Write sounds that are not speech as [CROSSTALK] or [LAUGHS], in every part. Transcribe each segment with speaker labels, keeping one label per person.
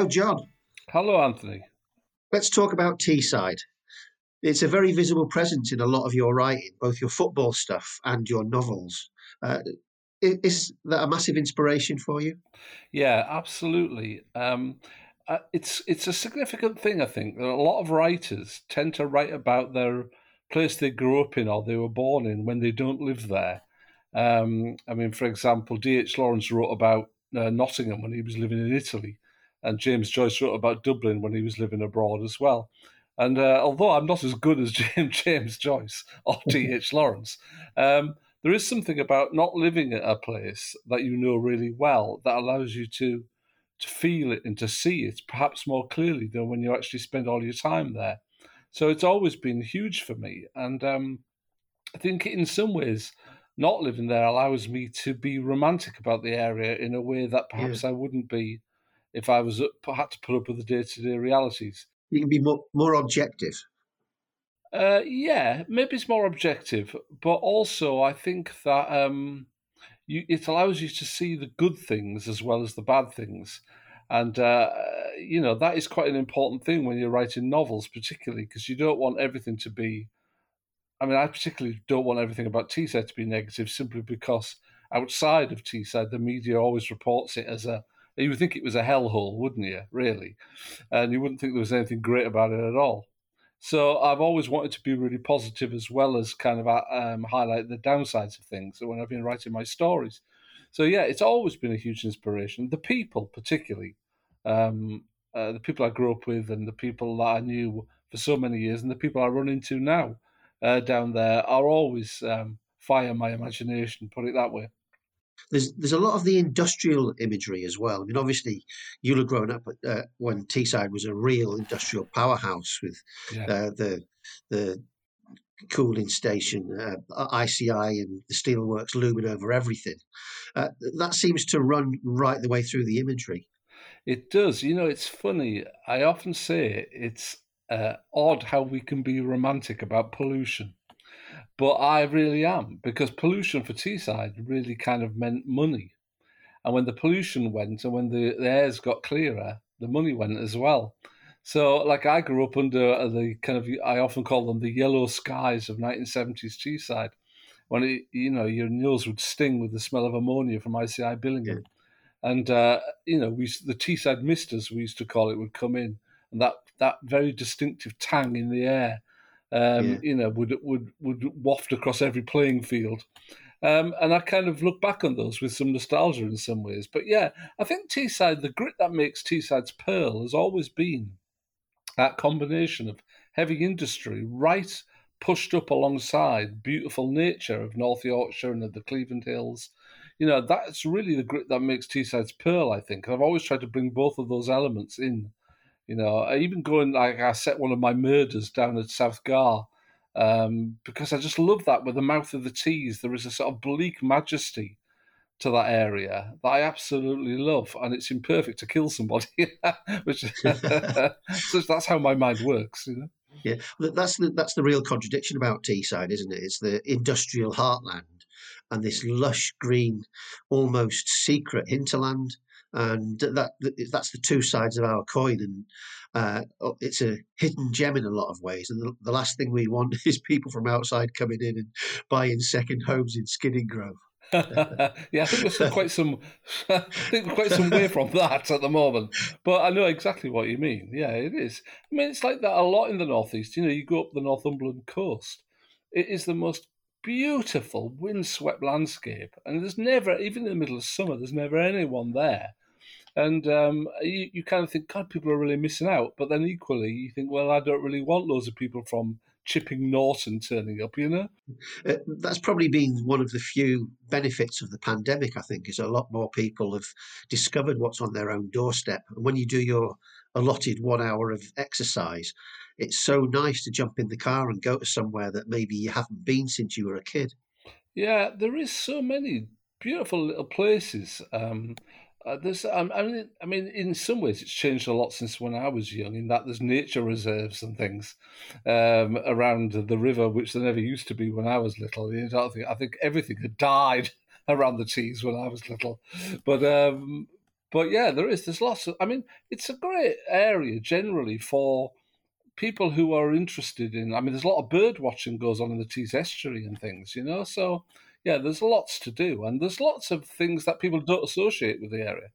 Speaker 1: Hello, John.
Speaker 2: Hello, Anthony.
Speaker 1: Let's talk about Teesside. It's a very visible presence in a lot of your writing, both your football stuff and your novels. Uh, is that a massive inspiration for you?
Speaker 2: Yeah, absolutely. Um, uh, it's it's a significant thing, I think. That a lot of writers tend to write about their place they grew up in or they were born in when they don't live there. Um, I mean, for example, D.H. Lawrence wrote about uh, Nottingham when he was living in Italy, and James Joyce wrote about Dublin when he was living abroad as well. And uh, although I'm not as good as [LAUGHS] James, James Joyce or [LAUGHS] D.H. Lawrence, um, there is something about not living at a place that you know really well that allows you to to feel it and to see it perhaps more clearly than when you actually spend all your time there. So it's always been huge for me, and um, I think in some ways, not living there allows me to be romantic about the area in a way that perhaps yeah. I wouldn't be if I was had to put up with the day to day realities.
Speaker 1: You can be more more objective.
Speaker 2: Uh, yeah, maybe it's more objective, but also I think that um, you, it allows you to see the good things as well as the bad things. And, uh, you know, that is quite an important thing when you're writing novels, particularly because you don't want everything to be. I mean, I particularly don't want everything about Teesside to be negative simply because outside of Teesside, the media always reports it as a. You would think it was a hellhole, wouldn't you, really? And you wouldn't think there was anything great about it at all. So I've always wanted to be really positive as well as kind of uh, um, highlight the downsides of things So when I've been writing my stories. So yeah, it's always been a huge inspiration. The people, particularly, um, uh, the people I grew up with and the people that I knew for so many years and the people I run into now uh, down there are always um, fire my imagination, put it that way
Speaker 1: there's there's a lot of the industrial imagery as well. I mean, obviously, you'll have grown up uh, when Teesside was a real industrial powerhouse with yeah. uh, the the cooling station, uh, ICI, and the steelworks looming over everything. Uh, that seems to run right the way through the imagery.
Speaker 2: It does. You know, it's funny. I often say it's uh, odd how we can be romantic about pollution but I really am because pollution for Teesside really kind of meant money. And when the pollution went and when the, the airs got clearer, the money went as well. So, like, I grew up under the kind of, I often call them the yellow skies of 1970s Teesside, when, it, you know, your nose would sting with the smell of ammonia from ICI Billingham. Yeah. And, uh, you know, we the Teesside misters, we used to call it, would come in. And that, that very distinctive tang in the air um, yeah. you know, would would would waft across every playing field. Um, and I kind of look back on those with some nostalgia in some ways. But yeah, I think Teesside, the grit that makes Teesside's pearl has always been that combination of heavy industry, right pushed up alongside beautiful nature of North Yorkshire and of the Cleveland Hills. You know, that's really the grit that makes Teesside's pearl, I think. I've always tried to bring both of those elements in you know, I even going like I set one of my murders down at South Gare um, because I just love that with the mouth of the Tees. There is a sort of bleak majesty to that area that I absolutely love, and it's imperfect to kill somebody. [LAUGHS] Which [LAUGHS] so that's how my mind works, you know.
Speaker 1: Yeah, that's the that's the real contradiction about Teesside, isn't it? It's the industrial heartland and this lush green, almost secret hinterland and that that's the two sides of our coin and uh, it's a hidden gem in a lot of ways and the, the, last thing we want [LAUGHS] is people from outside coming in and buying second homes in Skinningrove [LAUGHS]
Speaker 2: yeah, I think there's still quite some, [LAUGHS] I think we're quite some way from that at the moment. But I know exactly what you mean. Yeah, it is. I mean, it's like that a lot in the northeast. You know, you go up the Northumberland coast. It is the most beautiful windswept landscape, and there's never, even in the middle of summer, there's never anyone there and um, you, you kind of think, God, people are really missing out. But then equally, you think, well, I don't really want loads of people from Chipping Norton turning up, you know?
Speaker 1: Uh, that's probably been one of the few benefits of the pandemic, I think, is a lot more people have discovered what's on their own doorstep. And when you do your allotted one hour of exercise, it's so nice to jump in the car and go to somewhere that maybe you haven't been since you were a kid.
Speaker 2: Yeah, there is so many beautiful little places. Um, uh, there's, um, I mean, I mean, in some ways, it's changed a lot since when I was young. In that there's nature reserves and things um, around the river, which there never used to be when I was little. You know, I think everything had died [LAUGHS] around the Tees when I was little. But um, but yeah, there is. There's lots of. I mean, it's a great area generally for people who are interested in. I mean, there's a lot of bird watching goes on in the Tees estuary and things, you know. So yeah, there's lots to do, and there's lots of things that people don't associate with the area.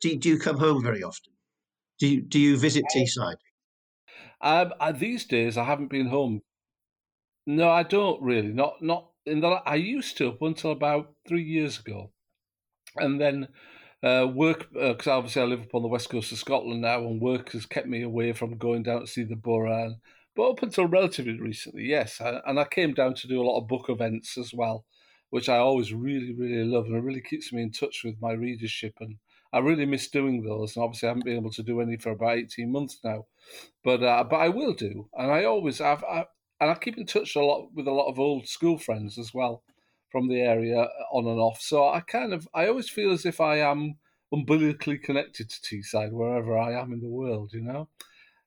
Speaker 1: Do you, do you come home very often? Do you do you visit Teesside?
Speaker 2: Um, I, these days, I haven't been home. No, I don't really. Not not in the. I used to up until about three years ago, and then uh, work because uh, obviously I live up on the west coast of Scotland now, and work has kept me away from going down to see the borough. But up until relatively recently, yes, I, and I came down to do a lot of book events as well, which I always really really love, and it really keeps me in touch with my readership, and I really miss doing those. And obviously, I haven't been able to do any for about eighteen months now, but uh, but I will do, and I always have. I, and I keep in touch a lot with a lot of old school friends as well from the area on and off. So I kind of I always feel as if I am umbilically connected to Teesside wherever I am in the world. You know.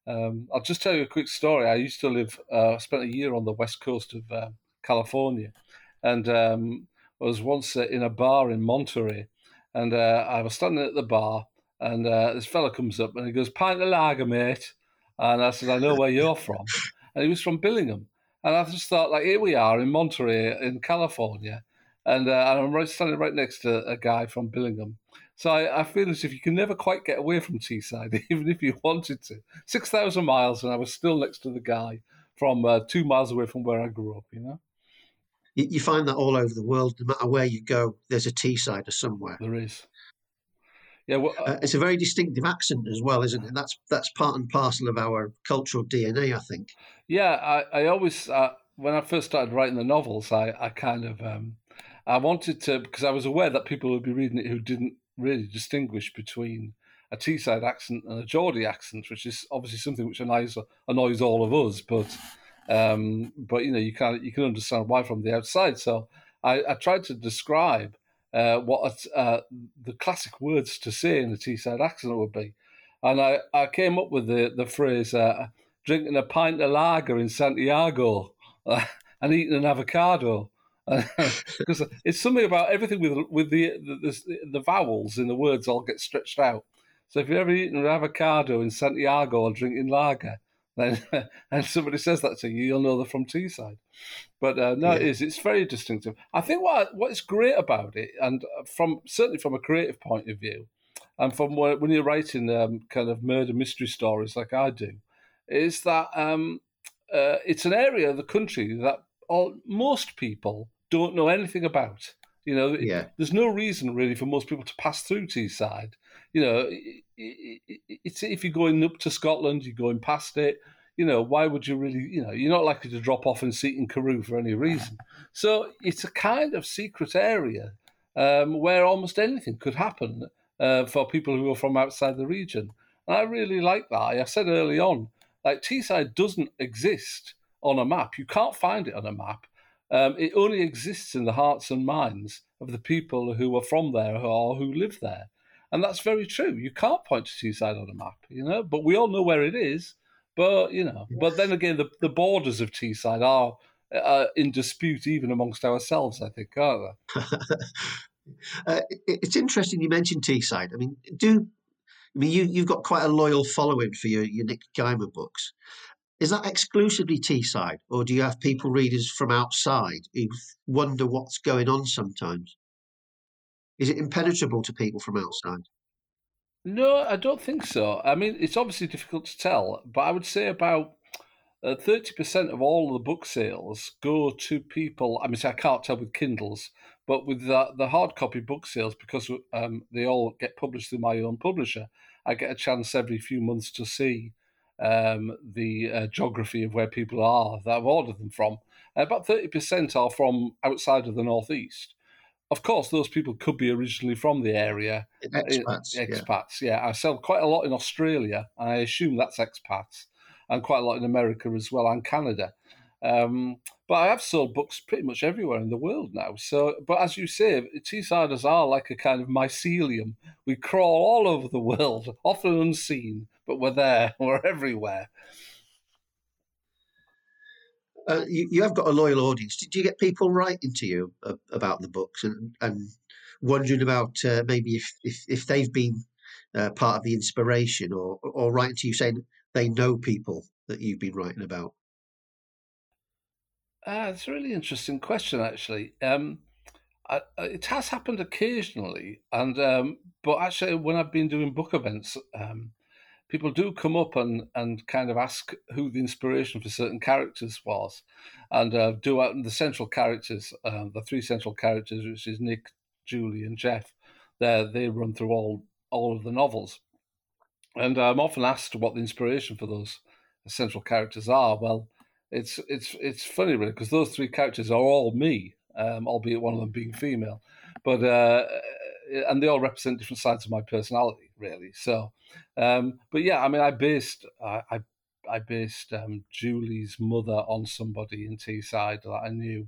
Speaker 2: Um, I'll just tell you a quick story. I used to live, uh, spent a year on the west coast of uh, California, and um, I was once uh, in a bar in Monterey, and uh, I was standing at the bar, and uh, this fella comes up and he goes, "Pint of lager, mate," and I said, "I know where you're from," and he was from Billingham, and I just thought, like, here we are in Monterey, in California, and, uh, and I'm right, standing right next to a guy from Billingham. So I, I, feel as if you can never quite get away from Teesside, [LAUGHS] even if you wanted to. 6,000 miles, and I was still next to the guy from uh, two miles away from where I grew up, you know?
Speaker 1: You, you find that all over the world, no matter where you go, there's a Teessider somewhere.
Speaker 2: There is. Yeah, well, uh,
Speaker 1: uh, it's a very distinctive accent as well, isn't it? That's that's part and parcel of our cultural DNA, I think.
Speaker 2: Yeah, I, I always uh, when I first started writing the novels, I, I kind of um, I wanted to because I was aware that people would be reading it who didn't really distinguish between a Teesside accent and a Geordie accent, which is obviously something which annoys annoys all of us. But um, but you know you can you can understand why from the outside. So I, I tried to describe uh, what uh, the classic words to say in a Teesside accent would be. And I, I came up with the, the phrase uh, drinking a pint of lager in Santiago and eating an avocado. [LAUGHS] Because it's something about everything with with the the, the the, vowels in the words all get stretched out. So if you're ever eating an avocado in Santiago or drinking lager, then [LAUGHS] and somebody says that to you, you'll know they're from Teesside. But uh, no, yeah. it is. It's very distinctive. I think what what is great about it, and from certainly from a creative point of view, and from when you're writing um, kind of murder mystery stories like I do, is that um, uh, it's an area of the country that all, most people don't know anything about. You know, yeah. there's no reason really for most people to pass through Teesside. You know, it's if you're going up to Scotland, you're going past it. You know, why would you really? You know, you're not likely to drop off and sit in Carew for any reason. So it's a kind of secret area um, where almost anything could happen uh, for people who are from outside the region. And I really like that. I said early on, like Teesside doesn't exist on a map. You can't find it on a map. Um, it only exists in the hearts and minds of the people who are from there or who live there. And that's very true. You can't point to Teesside on a map, you know, but we all know where it is. But, you know, yes. but then again, the, the borders of Teesside are uh, in dispute even amongst ourselves, I think, aren't
Speaker 1: they? [LAUGHS] uh, it's interesting you mentioned Teesside. I mean, do I mean you you've got quite a loyal following for your, your Nick Guymer books. Is that exclusively Teesside, or do you have people readers from outside who wonder what's going on sometimes? Is it impenetrable to people from outside?
Speaker 2: No, I don't think so. I mean, it's obviously difficult to tell, but I would say about uh, thirty percent of all the book sales go to people. I mean, I can't tell with Kindles, but with the, the hard copy book sales, because um, they all get published through my own publisher, I get a chance every few months to see um, the uh, geography of where people are that I've ordered them from. about thirty percent are from outside of the northeast of course, those people could be originally from the area.
Speaker 1: Expats.
Speaker 2: Expats, yeah. yeah. I sell quite a lot in Australia. I assume that's expats, and quite a lot in America as well, and Canada. Um, but I have sold books pretty much everywhere in the world now. So, but as you say, Teessiders are like a kind of mycelium. We crawl all over the world, often unseen, but we're there. [LAUGHS] We're everywhere.
Speaker 1: Uh, you, you have got a loyal audience. Do, you get people writing to you uh, about the books and, and wondering about uh, maybe if, if if they've been uh, part of the inspiration, or or writing to you saying they know people that you've been writing about.
Speaker 2: Uh, it's a really interesting question, actually. Um, I, it has happened occasionally, and um, but actually, when I've been doing book events, um, people do come up and, and kind of ask who the inspiration for certain characters was, and uh, do uh, the central characters, uh, the three central characters, which is Nick, Julie, and Jeff. They they run through all all of the novels, and I'm often asked what the inspiration for those central characters are. Well, it's it's it's funny really because those three characters are all me, um, albeit one of them being female, but uh, and they all represent different sides of my personality really. So, um, but yeah, I mean, I based I I, I based um, Julie's mother on somebody in Teesside that I knew.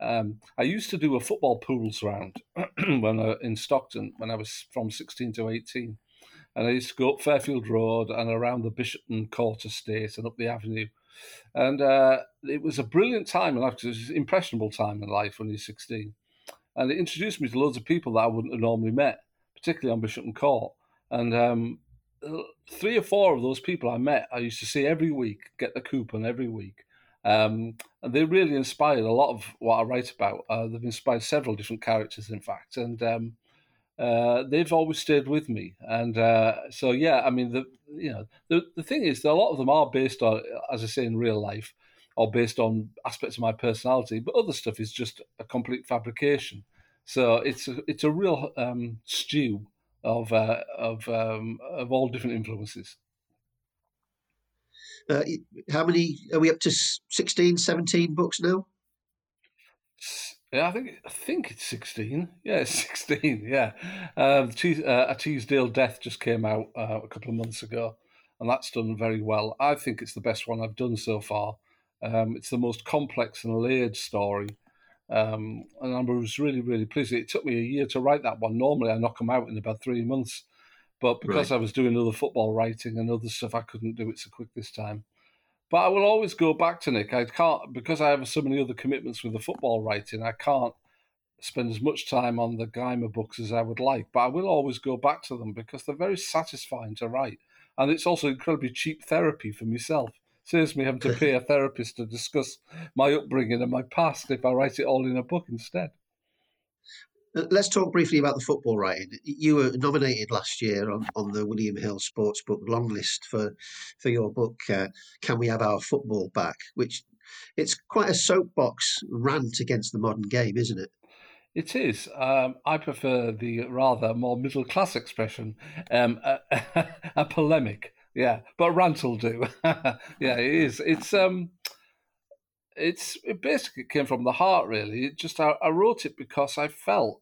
Speaker 2: Um, I used to do a football pools round [CLEARS THROAT] when I, in Stockton when I was from sixteen to eighteen, and I used to go up Fairfield Road and around the Bishopton Court Estate and up the avenue and uh, it was a brilliant time in life because it was an impressionable time in life when you're 16. And it introduced me to loads of people that I wouldn't have normally met, particularly on Bishopton Court. And um, three or four of those people I met, I used to see every week, get the coupon every week. Um, and they really inspired a lot of what I write about. Uh, they've inspired several different characters, in fact. And um, uh, they've always stayed with me. And uh, so, yeah, I mean, the you know, the the thing is that a lot of them are based on, as I say, in real life, or based on aspects of my personality. But other stuff is just a complete fabrication. So it's a, it's a real um, stew of uh, of um, of all different influences.
Speaker 1: Uh, how many are we up to 16 17 books now
Speaker 2: yeah, I think I think it's sixteen. Yeah, it's [LAUGHS] sixteen. Yeah, um, uh, a Teesdale Death just came out uh, a couple of months ago, and that's done very well. I think it's the best one I've done so far. Um, it's the most complex and layered story, um, and I was really really pleased. It took me a year to write that one. Normally, I knock them out in about three months, but because right. I was doing other football writing and other stuff, I couldn't do it so quick this time. But I will always go back to Nick. I can't because I have so many other commitments with the football writing. I can't spend as much time on the Guymer books as I would like, but I will always go back to them because they're very satisfying to write, and it's also incredibly cheap therapy for myself. Saves me having to pay a therapist to discuss my upbringing and my past if I write it all in a book instead.
Speaker 1: Uh, let's talk briefly about the football writing. You were nominated last year on, on the William Hill Sportsbook long list for for your book. Uh, Can we have our football back? Which it's quite a soapbox rant against the modern game, isn't it?
Speaker 2: It is. Um, I prefer the rather more middle class expression, um, a, [LAUGHS] a, polemic. Yeah, but rant will do. [LAUGHS] yeah, it is. It's um, it's it basically came from the heart. Really, it just I, I wrote it because I felt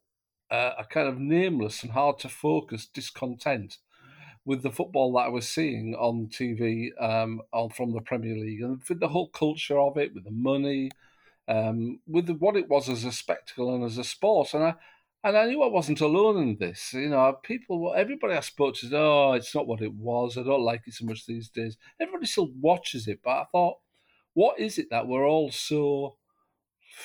Speaker 2: uh, a kind of nameless and hard to focus discontent with the football that I was seeing on TV um, on, from the Premier League and with the whole culture of it, with the money, um, with the, what it was as a spectacle and as a sport. And I and I knew I wasn't alone in this. You know, people, everybody I spoke to said, "Oh, it's not what it was. I don't like it so much these days." Everybody still watches it, but I thought, what is it that we're all so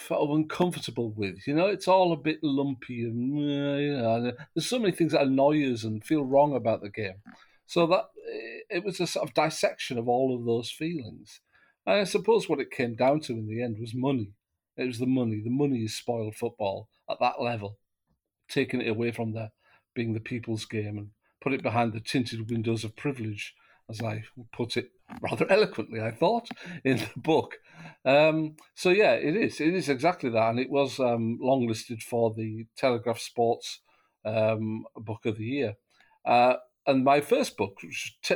Speaker 2: uncomfortable with. You know, it's all a bit lumpy, and you know, there's so many things that annoy us and feel wrong about the game. So that eh, it was a sort of dissection of all of those feelings. And I suppose what it came down to in the end was money. It was the money. The money has spoiled football at that level, taking it away from the being the people's game and put it behind the tinted windows of privilege as I put it [LAUGHS] rather eloquently, I thought, in the book. Um, so yeah, it is. It is exactly that, and it was um, longlisted for the Telegraph Sports um, Book of the Year. Uh, and my first book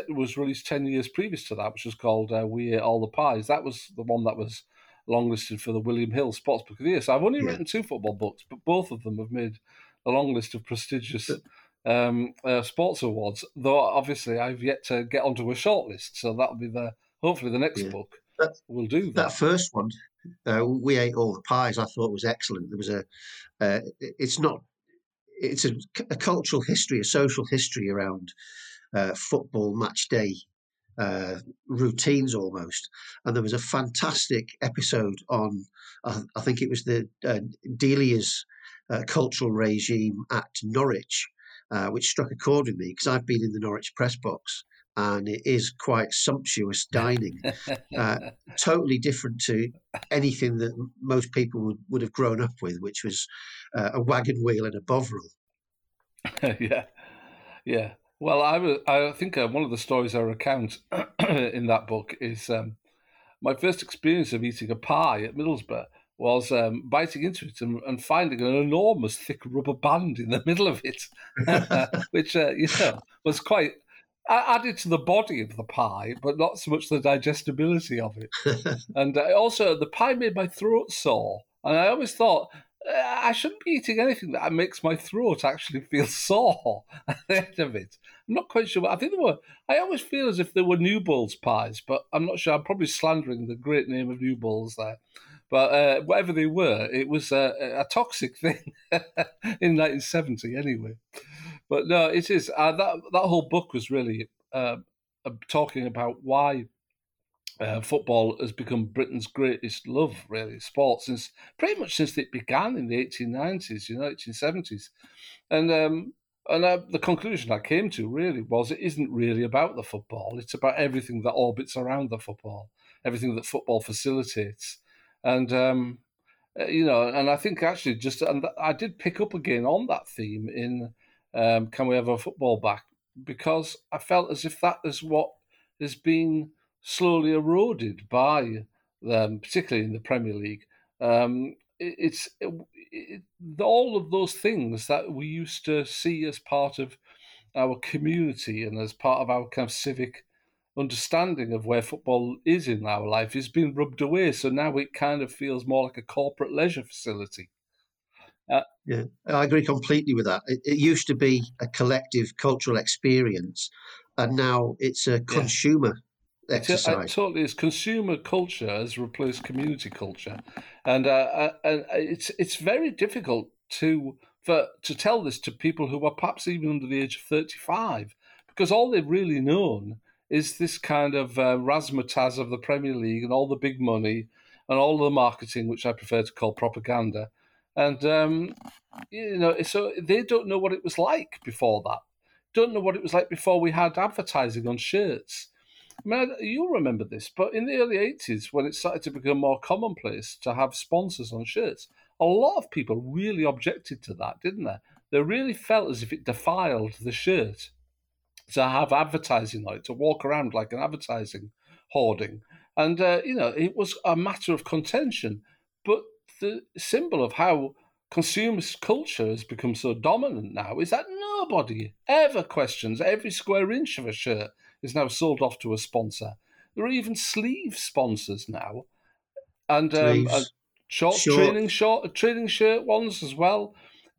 Speaker 2: was released ten years previous to that, which was called uh, "We Ate All the Pies." That was the one that was longlisted for the William Hill Sports Book of the Year. So I've only yeah. written two football books, but both of them have made a long list of prestigious um, uh, sports awards. Though obviously I've yet to get onto a shortlist, so that'll be the hopefully the next yeah. book that, will do that.
Speaker 1: That first one, uh, we ate all the pies. I thought was excellent. There was a, uh, it's not, it's a, a, cultural history, a social history around uh, football match day. Uh, routines almost, and there was a fantastic episode on. I think it was the uh, Delia's uh, cultural regime at Norwich, uh, which struck a chord with me because I've been in the Norwich press box and it is quite sumptuous [LAUGHS] dining, uh, totally different to anything that most people would, would have grown up with, which was uh, a wagon wheel and a bovril. [LAUGHS]
Speaker 2: yeah, yeah. Well, I, was, I think uh, one of the stories I recount [CLEARS THROAT] in that book is um, my first experience of eating a pie at Middlesbrough was um, biting into it and, and, finding an enormous thick rubber band in the [LAUGHS] middle of it, [LAUGHS] which uh, you know was quite added to the body of the pie, but not so much the digestibility of it. [LAUGHS] and uh, also, the pie made my throat sore, and I always thought uh, I shouldn't be eating anything that makes my throat actually feel sore at the end of it. I'm not quite sure. I think there were. I always feel as if there were New Newbold's pies, but I'm not sure. I'm probably slandering the great name of New Newbold's there. But uh, whatever they were, it was a, a toxic [LAUGHS] thing in 1970 anyway. But no, it is uh, that that whole book was really uh, talking about why uh, football has become Britain's greatest love, really, sport since pretty much since it began in the 1890s, you know, 1870s, and um, and uh, the conclusion I came to really was it isn't really about the football; it's about everything that orbits around the football, everything that football facilitates, and um, uh, you know, and I think actually just and I did pick up again on that theme in um, "Can We Have a Football Back?" because I felt as if that is what is being slowly eroded by them, particularly in the Premier League. Um, it, it's it, it, all of those things that we used to see as part of our community and as part of our kind of civic understanding of where football is in our life is being rubbed away. So now it kind of feels more like a corporate leisure facility.
Speaker 1: Uh, yeah, I agree completely with that. It, it, used to be a collective cultural experience, and now it's a consumer exercise.
Speaker 2: It's, totally, it's consumer culture has replaced community culture, and uh, uh, and it's it's very difficult to for to tell this to people who are perhaps even under the age of thirty five, because all they've really known is this kind of uh, razzmatazz of the Premier League and all the big money and all the marketing, which I prefer to call propaganda. And um, you know, so they don't know what it was like before that. Don't know what it was like before we had advertising on shirts I mean, you'll remember this, but in the early 80s, when it started to become more commonplace to have sponsors on shirts, a lot of people really objected to that, didn't they? They really felt as if it defiled the shirt to have advertising on it, to walk around like an advertising hoarding. And, uh, you know, it was a matter of contention. But the symbol of how consumer culture has become so dominant now is that nobody ever questions every square inch of a shirt is now sold off to a sponsor. There are even sleeve sponsors now, and um, short, short training short training shirt ones as well.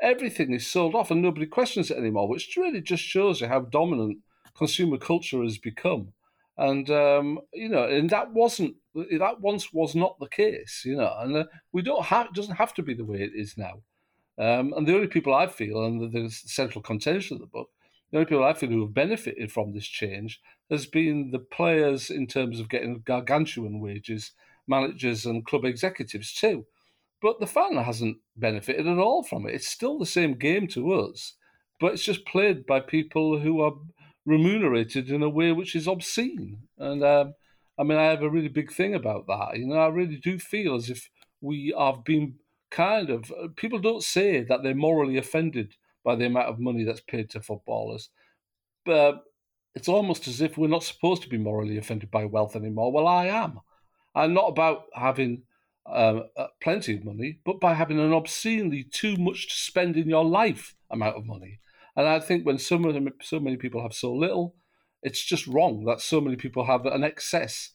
Speaker 2: Everything is sold off, and nobody questions it anymore, which really just shows you how dominant consumer culture has become. And um, you know, and that wasn't that once was not the case, you know, and uh, we don't have it doesn't have to be the way it is now. Um, and the only people I feel, and the, the central contention of the book, the only people I feel who have benefited from this change has been the players in terms of getting gargantuan wages, managers and club executives too. But the fan hasn't benefited at all from it. It's still the same game to us, but it's just played by people who are remunerated in a way which is obscene. And um, I mean, I have a really big thing about that. You know, I really do feel as if we have been kind of people don't say that they're morally offended by the amount of money that's paid to footballers, but it's almost as if we're not supposed to be morally offended by wealth anymore. Well, I am. I'm not about having uh, plenty of money, but by having an obscenely too much to spend in your life amount of money. And I think when so many, so many people have so little, it's just wrong that so many people have an excess.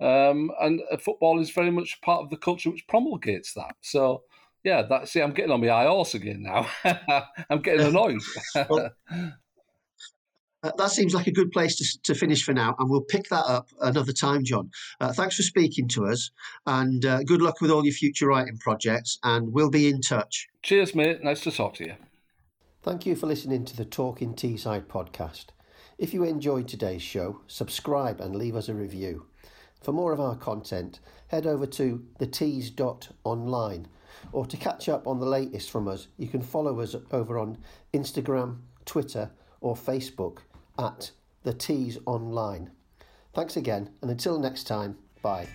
Speaker 2: Um, and uh, football is very much part of the culture which promulgates that. So, yeah, that's see, I'm getting on my high horse again now. [LAUGHS] I'm getting [LAUGHS] annoyed. well, [LAUGHS]
Speaker 1: Uh, that seems like a good place to, to, finish for now, and we'll pick that up another time, John. Uh, thanks for speaking to us, and uh, good luck with all your future writing projects, and we'll be in touch.
Speaker 2: Cheers, mate. Nice to talk to you.
Speaker 1: Thank you for listening to the Talking Teesside podcast. If you enjoyed today's show, subscribe and leave us a review. For more of our content, head over to thetees.online or to catch up on the latest from us, you can follow us over on Instagram, Twitter, or Facebook at the Tees Online. Thanks again, and until next time, bye.